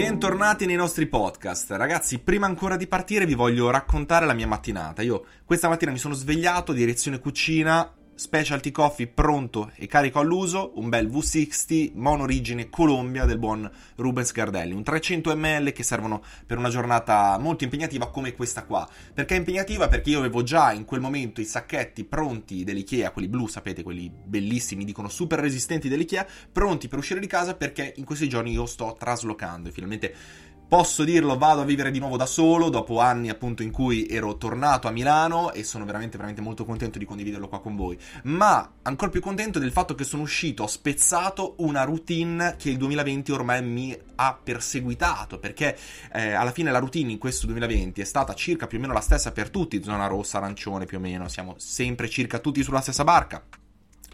Bentornati nei nostri podcast. Ragazzi, prima ancora di partire vi voglio raccontare la mia mattinata. Io questa mattina mi sono svegliato, direzione cucina, specialty coffee pronto e carico all'uso, un bel V60 monorigine Colombia del buon Rubens Gardelli, un 300 ml che servono per una giornata molto impegnativa come questa qua. Perché è impegnativa? Perché io avevo già in quel momento i sacchetti pronti dell'IKEA, quelli blu, sapete, quelli bellissimi, dicono super resistenti dell'IKEA, pronti per uscire di casa perché in questi giorni io sto traslocando e finalmente Posso dirlo, vado a vivere di nuovo da solo dopo anni appunto in cui ero tornato a Milano e sono veramente veramente molto contento di condividerlo qua con voi. Ma ancora più contento del fatto che sono uscito, ho spezzato una routine che il 2020 ormai mi ha perseguitato perché eh, alla fine la routine in questo 2020 è stata circa più o meno la stessa per tutti, zona rossa, arancione più o meno, siamo sempre circa tutti sulla stessa barca.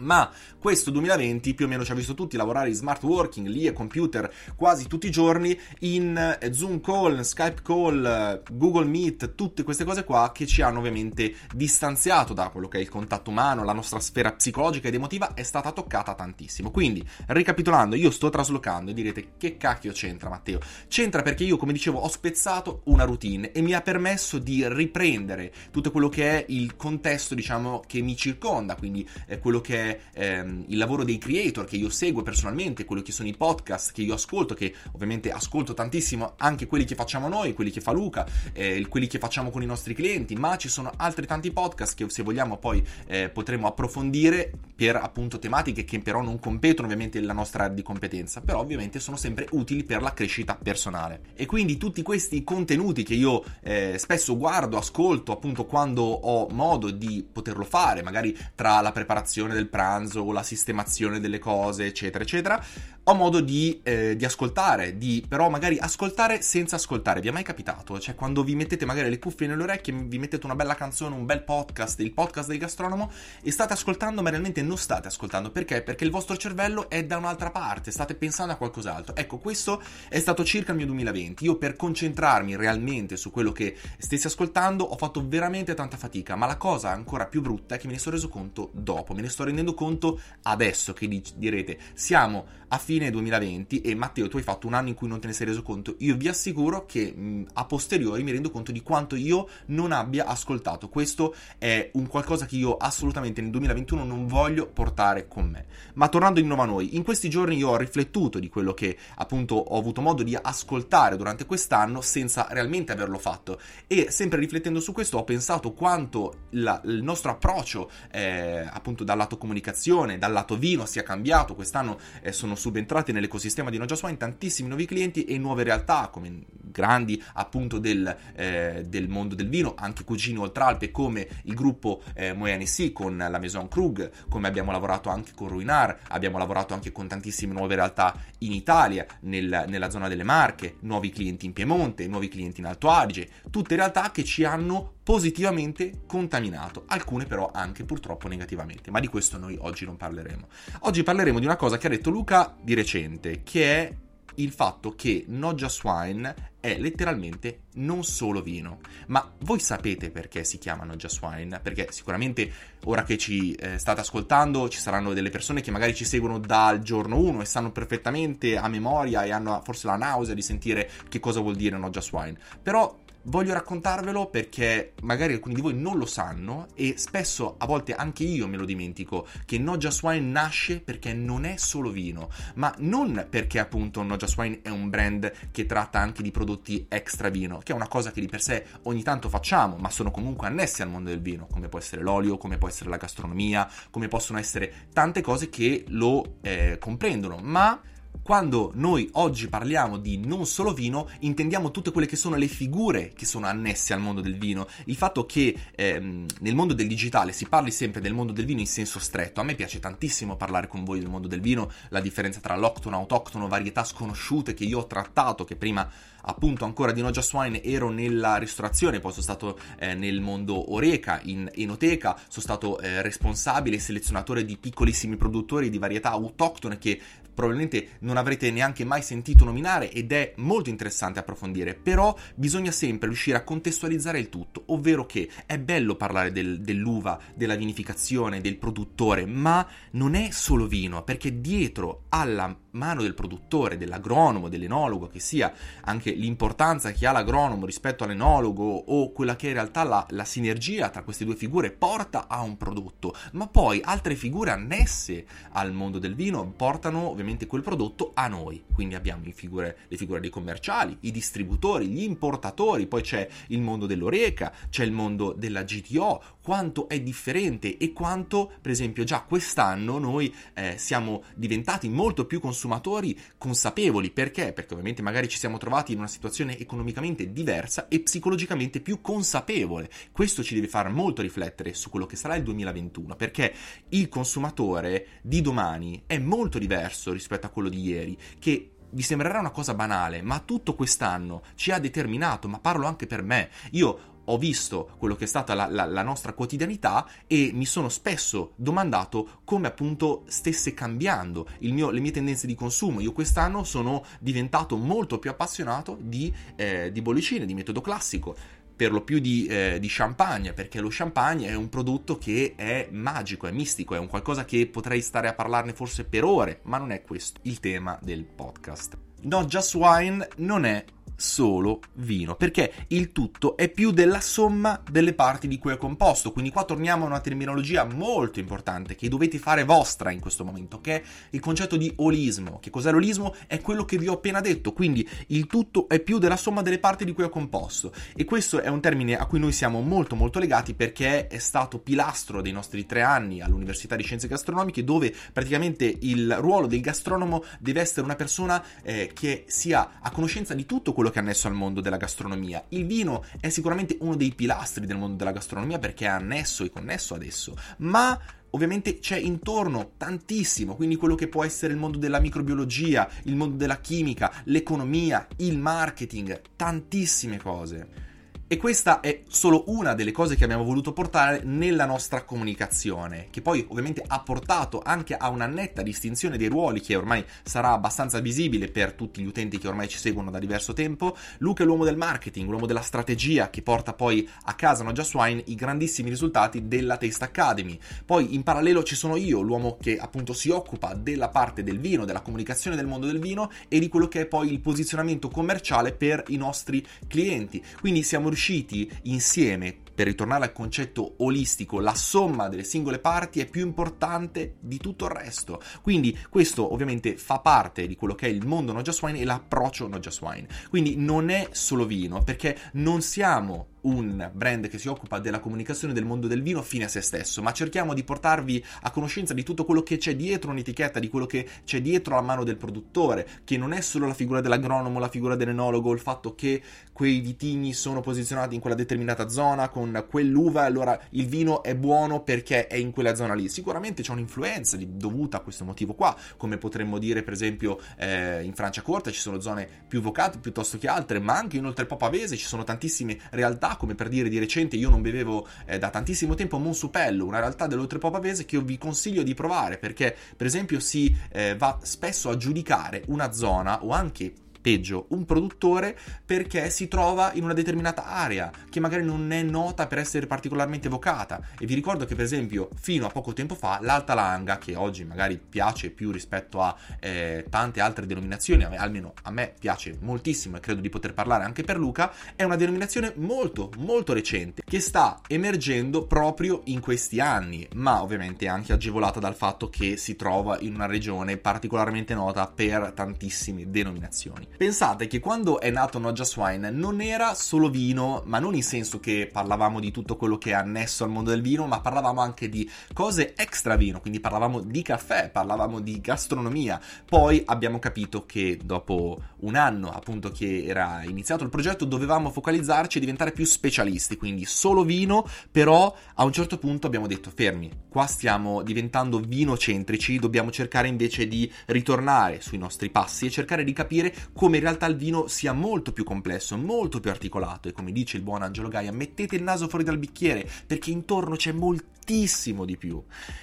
Ma questo 2020 più o meno ci ha visto tutti lavorare in smart working, lì e computer quasi tutti i giorni, in eh, Zoom call, Skype call, eh, Google Meet, tutte queste cose qua che ci hanno ovviamente distanziato da quello che è il contatto umano, la nostra sfera psicologica ed emotiva è stata toccata tantissimo. Quindi, ricapitolando, io sto traslocando e direte che cacchio c'entra Matteo? C'entra perché io, come dicevo, ho spezzato una routine e mi ha permesso di riprendere tutto quello che è il contesto, diciamo, che mi circonda, quindi eh, quello che è ehm, il lavoro dei creator che io seguo personalmente, quello che sono i podcast che io ascolto, che ovviamente ascolto tantissimo, anche quelli che facciamo noi, quelli che fa Luca, eh, quelli che facciamo con i nostri clienti, ma ci sono altri tanti podcast che se vogliamo poi eh, potremo approfondire per appunto tematiche che però non competono ovviamente nella nostra area di competenza, però ovviamente sono sempre utili per la crescita personale. E quindi tutti questi contenuti che io eh, spesso guardo, ascolto appunto quando ho modo di poterlo fare, magari tra la preparazione del pranzo, pranzo o la sistemazione delle cose, eccetera, eccetera, ho modo di, eh, di, ascoltare, di però magari ascoltare senza ascoltare. Vi è mai capitato? Cioè, quando vi mettete magari le cuffie nelle orecchie, vi mettete una bella canzone, un bel podcast, il podcast del gastronomo, e state ascoltando, ma realmente non state ascoltando. Perché? Perché il vostro cervello è da un'altra parte, state pensando a qualcos'altro. Ecco, questo è stato circa il mio 2020. Io per concentrarmi realmente su quello che stessi ascoltando ho fatto veramente tanta fatica, ma la cosa ancora più brutta è che me ne sono reso conto dopo, me ne sto rendendo conto adesso che direte siamo a fine 2020 e Matteo tu hai fatto un anno in cui non te ne sei reso conto. Io vi assicuro che mh, a posteriori mi rendo conto di quanto io non abbia ascoltato. Questo è un qualcosa che io assolutamente nel 2021 non voglio portare con me. Ma tornando di nuovo a noi in questi giorni io ho riflettuto di quello che appunto ho avuto modo di ascoltare durante quest'anno senza realmente averlo fatto. E sempre riflettendo su questo ho pensato quanto la, il nostro approccio eh, appunto dal lato comunicazione dal lato vino sia cambiato. Quest'anno eh, sono subentrati nell'ecosistema di No Just tantissimi nuovi clienti e nuove realtà come grandi appunto del, eh, del mondo del vino, anche cugini oltralpe come il gruppo eh, Moyanesi con la Maison Krug, come abbiamo lavorato anche con Ruinar, abbiamo lavorato anche con tantissime nuove realtà in Italia, nel, nella zona delle Marche, nuovi clienti in Piemonte, nuovi clienti in Alto Adige, tutte realtà che ci hanno positivamente contaminato, alcune però anche purtroppo negativamente, ma di questo noi oggi non parleremo. Oggi parleremo di una cosa che ha detto Luca di recente, che è il fatto che No Just Wine è letteralmente non solo vino. Ma voi sapete perché si chiama No Just Wine? Perché sicuramente ora che ci eh, state ascoltando ci saranno delle persone che magari ci seguono dal giorno 1 e sanno perfettamente a memoria e hanno forse la nausea di sentire che cosa vuol dire No Just Wine. Però voglio raccontarvelo perché magari alcuni di voi non lo sanno e spesso a volte anche io me lo dimentico che No Just Wine nasce perché non è solo vino, ma non perché appunto No Just Wine è un brand che tratta anche di prodotti extra vino, che è una cosa che di per sé ogni tanto facciamo, ma sono comunque annessi al mondo del vino, come può essere l'olio, come può essere la gastronomia, come possono essere tante cose che lo eh, comprendono, ma quando noi oggi parliamo di non solo vino, intendiamo tutte quelle che sono le figure che sono annesse al mondo del vino. Il fatto che ehm, nel mondo del digitale si parli sempre del mondo del vino in senso stretto. A me piace tantissimo parlare con voi del mondo del vino, la differenza tra l'octono, autoctono, varietà sconosciute che io ho trattato, che prima appunto ancora di No Just Wine ero nella ristorazione, poi sono stato eh, nel mondo Oreca, in enoteca, sono stato eh, responsabile e selezionatore di piccolissimi produttori di varietà autoctone che probabilmente non avrete neanche mai sentito nominare ed è molto interessante approfondire, però bisogna sempre riuscire a contestualizzare il tutto, ovvero che è bello parlare del, dell'uva, della vinificazione, del produttore, ma non è solo vino, perché dietro alla mano del produttore, dell'agronomo, dell'enologo, che sia anche l'importanza che ha l'agronomo rispetto all'enologo o quella che è in realtà la, la sinergia tra queste due figure porta a un prodotto, ma poi altre figure annesse al mondo del vino portano ovviamente quel prodotto a noi. Quindi abbiamo figure, le figure dei commerciali, i distributori, gli importatori, poi c'è il mondo dell'oreca, c'è il mondo della GTO, quanto è differente e quanto, per esempio, già quest'anno noi eh, siamo diventati molto più consumatori consapevoli. Perché? Perché ovviamente magari ci siamo trovati in una situazione economicamente diversa e psicologicamente più consapevole. Questo ci deve far molto riflettere su quello che sarà il 2021, perché il consumatore di domani è molto diverso rispetto a quello di ieri, che vi sembrerà una cosa banale, ma tutto quest'anno ci ha determinato, ma parlo anche per me. Io ho visto quello che è stata la, la, la, nostra quotidianità e mi sono spesso domandato come appunto stesse cambiando mio, le mie tendenze di consumo. Io quest'anno sono diventato molto più appassionato di, eh, di bollicine, di metodo classico per lo più di, eh, di, champagne, perché lo champagne è un prodotto che è magico, è mistico, è un qualcosa che potrei stare a parlarne forse per ore, ma non è questo il tema del podcast. No Just Wine non è solo vino, perché il tutto è più della somma delle parti di cui è composto. Quindi qua torniamo a una terminologia molto importante che dovete fare vostra in questo momento, che è il concetto di olismo. Che cos'è l'olismo? È quello che vi ho appena detto, quindi il tutto è più della somma delle parti di cui è composto. E questo è un termine a cui noi siamo molto molto legati perché è stato pilastro dei nostri tre anni all'Università di Scienze Gastronomiche dove praticamente il ruolo del gastronomo deve essere una persona eh, che sia a conoscenza di tutto quello che è annesso al mondo della gastronomia. Il vino è sicuramente uno dei pilastri del mondo della gastronomia perché è annesso e connesso ad esso, ma ovviamente c'è intorno tantissimo, quindi quello che può essere il mondo della microbiologia, il mondo della chimica, l'economia, il marketing, tantissime cose. E questa è solo una delle cose che abbiamo voluto portare nella nostra comunicazione, che poi ovviamente ha portato anche a una netta distinzione dei ruoli che ormai sarà abbastanza visibile per tutti gli utenti che ormai ci seguono da diverso tempo. Luca è l'uomo del marketing, l'uomo della strategia che porta poi a casa Noggia Swine i grandissimi risultati della Taste Academy. Poi in parallelo ci sono io, l'uomo che appunto si occupa della parte del vino, della comunicazione del mondo del vino e di quello che è poi il posizionamento commerciale per i nostri clienti. Quindi siamo riusciti riusciti insieme, per ritornare al concetto olistico, la somma delle singole parti è più importante di tutto il resto. Quindi questo ovviamente fa parte di quello che è il mondo No Just Wine e l'approccio No Just Wine. Quindi non è solo vino, perché non siamo un brand che si occupa della comunicazione del mondo del vino fine a se stesso, ma cerchiamo di portarvi a conoscenza di tutto quello che c'è dietro un'etichetta, di quello che c'è dietro la mano del produttore, che non è solo la figura dell'agronomo, la figura dell'enologo, il fatto che quei vitigni sono posizionati in quella determinata zona con quell'uva, allora il vino è buono perché è in quella zona lì. Sicuramente c'è un'influenza dovuta a questo motivo qua, come potremmo dire per esempio eh, in Francia Corta ci sono zone più vocate piuttosto che altre, ma anche in oltre il Pavese ci sono tantissime realtà come per dire di recente io non bevevo eh, da tantissimo tempo Monsupello, una realtà dell'Oltrepò Pavese che io vi consiglio di provare perché per esempio si eh, va spesso a giudicare una zona o anche peggio, un produttore perché si trova in una determinata area che magari non è nota per essere particolarmente evocata. E vi ricordo che, per esempio, fino a poco tempo fa, l'Alta Langa, che oggi magari piace più rispetto a eh, tante altre denominazioni, almeno a me piace moltissimo e credo di poter parlare anche per Luca, è una denominazione molto, molto recente che sta emergendo proprio in questi anni, ma ovviamente anche agevolata dal fatto che si trova in una regione particolarmente nota per tantissime denominazioni. Pensate che quando è nato No Just Wine non era solo vino, ma non in senso che parlavamo di tutto quello che è annesso al mondo del vino, ma parlavamo anche di cose extra vino, quindi parlavamo di caffè, parlavamo di gastronomia. Poi abbiamo capito che dopo un anno appunto che era iniziato il progetto dovevamo focalizzarci e diventare più specialisti, quindi solo vino, però a un certo punto abbiamo detto fermi, qua stiamo diventando vinocentrici, dobbiamo cercare invece di ritornare sui nostri passi e cercare di capire come in realtà il vino sia molto più complesso, molto più articolato e come dice il buon Angelo Gaia, mettete il naso fuori dal bicchiere perché intorno c'è moltissimo di più.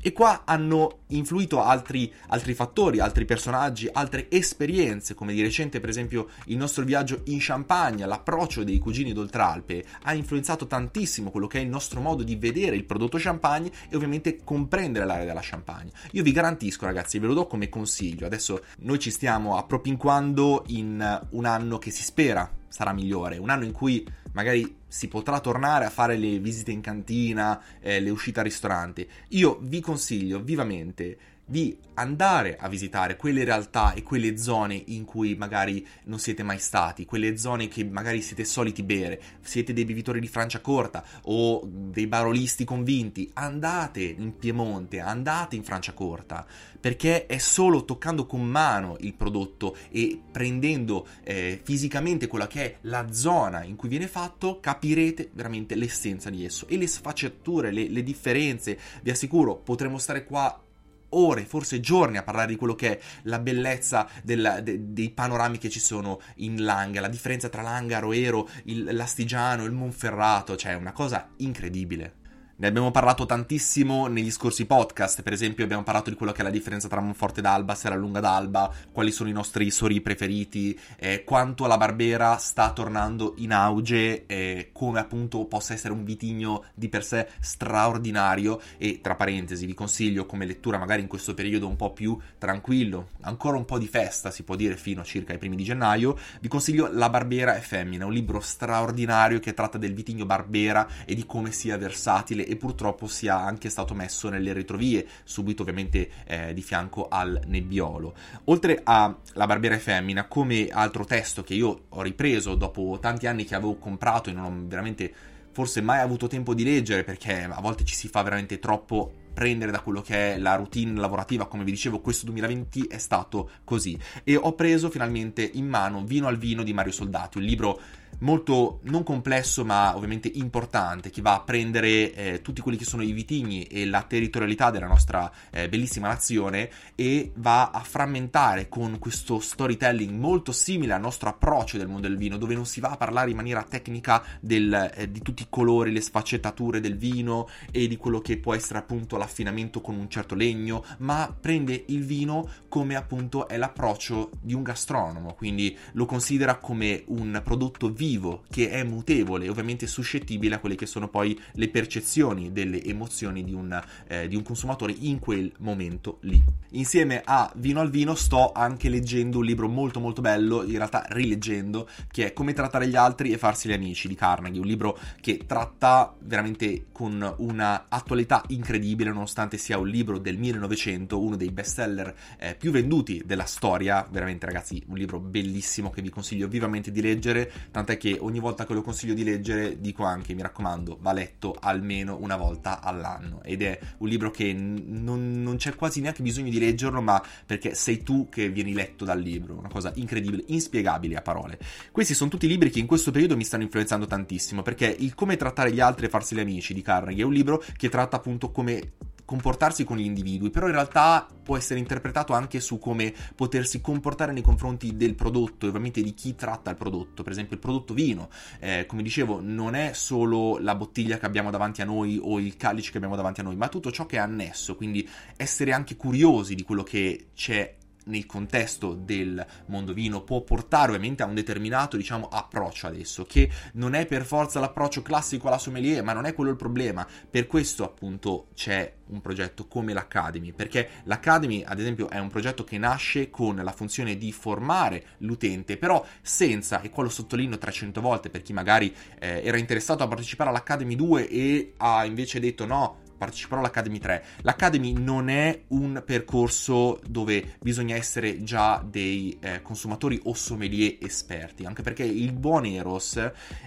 E qua hanno influito altri, altri fattori, altri personaggi, altre esperienze, come di recente per esempio il nostro viaggio in Champagne, l'approccio dei cugini d'Oltralpe ha influenzato tantissimo quello che è il nostro modo di vedere il prodotto champagne e ovviamente comprendere l'area della champagne. Io vi garantisco ragazzi, ve lo do come consiglio, adesso noi ci stiamo appropinquando in un anno che si spera sarà migliore, un anno in cui magari si potrà tornare a fare le visite in cantina, eh, le uscite al ristorante. Io vi consiglio vivamente di andare a visitare quelle realtà e quelle zone in cui magari non siete mai stati, quelle zone che magari siete soliti bere, siete dei bevitori di Francia corta o dei barolisti convinti, andate in Piemonte, andate in Francia corta, perché è solo toccando con mano il prodotto e prendendo eh, fisicamente quella che è la zona in cui viene fatto, capirete veramente l'essenza di esso e le sfaccettature, le, le differenze. Vi assicuro, potremo stare qua ore, forse giorni a parlare di quello che è la bellezza del, de, dei panorami che ci sono in Langa, la differenza tra Langaro, Ero, il, l'Astigiano, il Monferrato, cioè una cosa incredibile. Ne abbiamo parlato tantissimo negli scorsi podcast, per esempio abbiamo parlato di quello che è la differenza tra Monforte d'Alba, Serra Lunga d'Alba, quali sono i nostri sori preferiti, eh, quanto la Barbera sta tornando in auge, eh, come appunto possa essere un vitigno di per sé straordinario. E tra parentesi vi consiglio come lettura magari in questo periodo un po' più tranquillo, ancora un po' di festa si può dire fino a circa ai primi di gennaio, vi consiglio La Barbera è femmina, un libro straordinario che tratta del vitigno Barbera e di come sia versatile e purtroppo sia anche stato messo nelle retrovie, subito ovviamente eh, di fianco al nebbiolo. Oltre a La Barbiera e Femmina, come altro testo che io ho ripreso dopo tanti anni che avevo comprato e non ho veramente forse mai avuto tempo di leggere perché a volte ci si fa veramente troppo prendere da quello che è la routine lavorativa, come vi dicevo, questo 2020 è stato così. E ho preso finalmente in mano Vino al vino di Mario Soldati, un libro molto non complesso ma ovviamente importante che va a prendere eh, tutti quelli che sono i vitigni e la territorialità della nostra eh, bellissima nazione e va a frammentare con questo storytelling molto simile al nostro approccio del mondo del vino dove non si va a parlare in maniera tecnica del, eh, di tutti i colori, le sfaccettature del vino e di quello che può essere appunto l'affinamento con un certo legno ma prende il vino come appunto è l'approccio di un gastronomo quindi lo considera come un prodotto vivo vivo, che è mutevole ovviamente suscettibile a quelle che sono poi le percezioni delle emozioni di un, eh, di un consumatore in quel momento lì. Insieme a Vino al Vino sto anche leggendo un libro molto molto bello, in realtà rileggendo, che è Come trattare gli altri e farsi gli amici di Carnegie, un libro che tratta veramente con una attualità incredibile, nonostante sia un libro del 1900, uno dei bestseller eh, più venduti della storia, veramente ragazzi, un libro bellissimo che vi consiglio vivamente di leggere, tant'è che ogni volta che lo consiglio di leggere dico anche, mi raccomando, va letto almeno una volta all'anno ed è un libro che non, non c'è quasi neanche bisogno di leggerlo, ma perché sei tu che vieni letto dal libro. Una cosa incredibile, inspiegabile a parole. Questi sono tutti libri che in questo periodo mi stanno influenzando tantissimo, perché il come trattare gli altri e farsi gli amici di Carnegie è un libro che tratta appunto come comportarsi con gli individui, però in realtà può essere interpretato anche su come potersi comportare nei confronti del prodotto e ovviamente di chi tratta il prodotto, per esempio il prodotto vino, eh, come dicevo non è solo la bottiglia che abbiamo davanti a noi o il calice che abbiamo davanti a noi, ma tutto ciò che è annesso, quindi essere anche curiosi di quello che c'è nel contesto del mondo vino può portare ovviamente a un determinato diciamo approccio adesso che non è per forza l'approccio classico alla sommelier ma non è quello il problema. Per questo appunto c'è un progetto come l'Academy perché l'Academy ad esempio è un progetto che nasce con la funzione di formare l'utente però senza e qua lo sottolineo 300 volte per chi magari eh, era interessato a partecipare all'Academy 2 e ha invece detto no parteciperò all'Academy 3. L'Academy non è un percorso dove bisogna essere già dei eh, consumatori o sommelier esperti, anche perché il buon Eros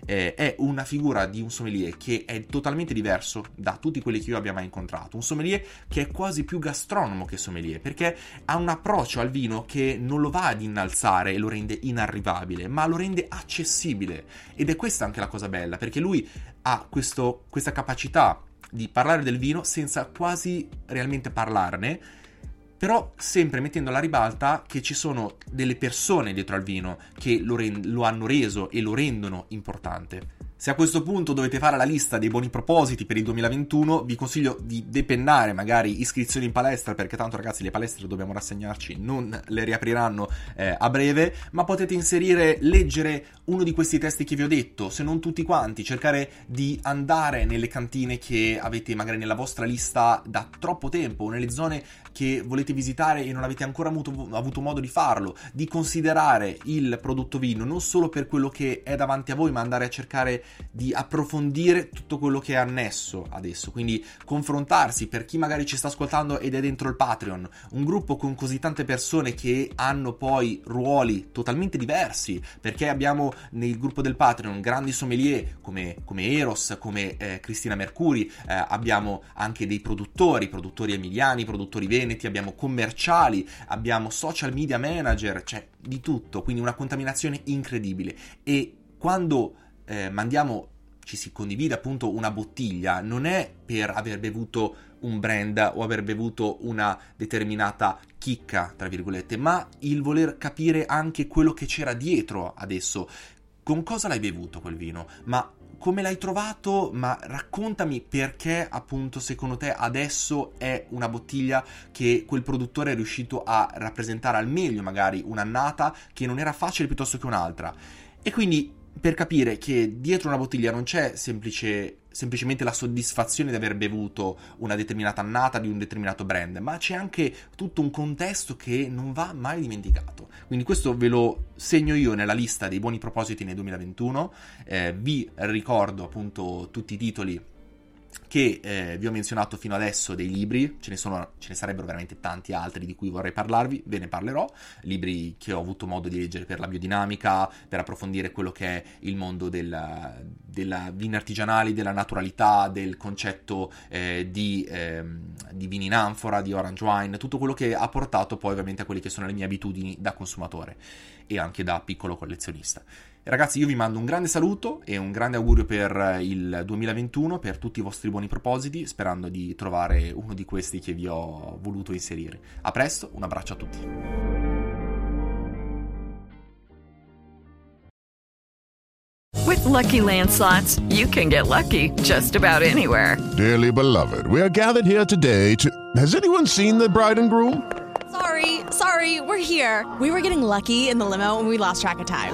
eh, è una figura di un sommelier che è totalmente diverso da tutti quelli che io abbia mai incontrato. Un sommelier che è quasi più gastronomo che sommelier, perché ha un approccio al vino che non lo va ad innalzare e lo rende inarrivabile, ma lo rende accessibile. Ed è questa anche la cosa bella, perché lui ha questo, questa capacità di parlare del vino senza quasi realmente parlarne, però sempre mettendo alla ribalta che ci sono delle persone dietro al vino che lo, rend- lo hanno reso e lo rendono importante. Se a questo punto dovete fare la lista dei buoni propositi per il 2021, vi consiglio di depennare magari iscrizioni in palestra, perché tanto ragazzi le palestre dobbiamo rassegnarci, non le riapriranno eh, a breve, ma potete inserire, leggere uno di questi testi che vi ho detto, se non tutti quanti, cercare di andare nelle cantine che avete magari nella vostra lista da troppo tempo, nelle zone che volete visitare e non avete ancora avuto, avuto modo di farlo, di considerare il prodotto vino non solo per quello che è davanti a voi, ma andare a cercare di approfondire tutto quello che è annesso adesso, quindi confrontarsi per chi magari ci sta ascoltando ed è dentro il Patreon, un gruppo con così tante persone che hanno poi ruoli totalmente diversi, perché abbiamo nel gruppo del Patreon grandi sommelier come, come Eros, come eh, Cristina Mercuri, eh, abbiamo anche dei produttori, produttori emiliani, produttori veneti, abbiamo commerciali, abbiamo social media manager, cioè di tutto, quindi una contaminazione incredibile. E quando eh, mandiamo, ci si condivide appunto una bottiglia, non è per aver bevuto un brand o aver bevuto una determinata chicca, tra virgolette, ma il voler capire anche quello che c'era dietro adesso. Con cosa l'hai bevuto quel vino? Ma come l'hai trovato? Ma raccontami perché appunto secondo te adesso è una bottiglia che quel produttore è riuscito a rappresentare al meglio, magari un'annata che non era facile piuttosto che un'altra. E quindi per capire che dietro una bottiglia non c'è semplice, semplicemente la soddisfazione di aver bevuto una determinata annata di un determinato brand, ma c'è anche tutto un contesto che non va mai dimenticato. Quindi questo ve lo segno io nella lista dei buoni propositi nel 2021. Eh, vi ricordo appunto tutti i titoli che eh, vi ho menzionato fino adesso dei libri, ce ne, sono, ce ne sarebbero veramente tanti altri di cui vorrei parlarvi, ve ne parlerò, libri che ho avuto modo di leggere per la biodinamica, per approfondire quello che è il mondo della, della vini artigianali, della naturalità, del concetto eh, di, eh, di vini in anfora, di orange wine, tutto quello che ha portato poi ovviamente a quelle che sono le mie abitudini da consumatore e anche da piccolo collezionista. Ragazzi, io vi mando un grande saluto e un grande augurio per il 2021, per tutti i vostri buoni propositi, sperando di trovare uno di questi che vi ho voluto inserire. A presto, un abbraccio a tutti. With lucky landslots, you can get lucky just about anywhere. Dearly beloved, we are gathered here today to. Has anyone seen the bride and groom? Sorry, sorry, we're here. We were getting lucky in the limo and we lost track of time.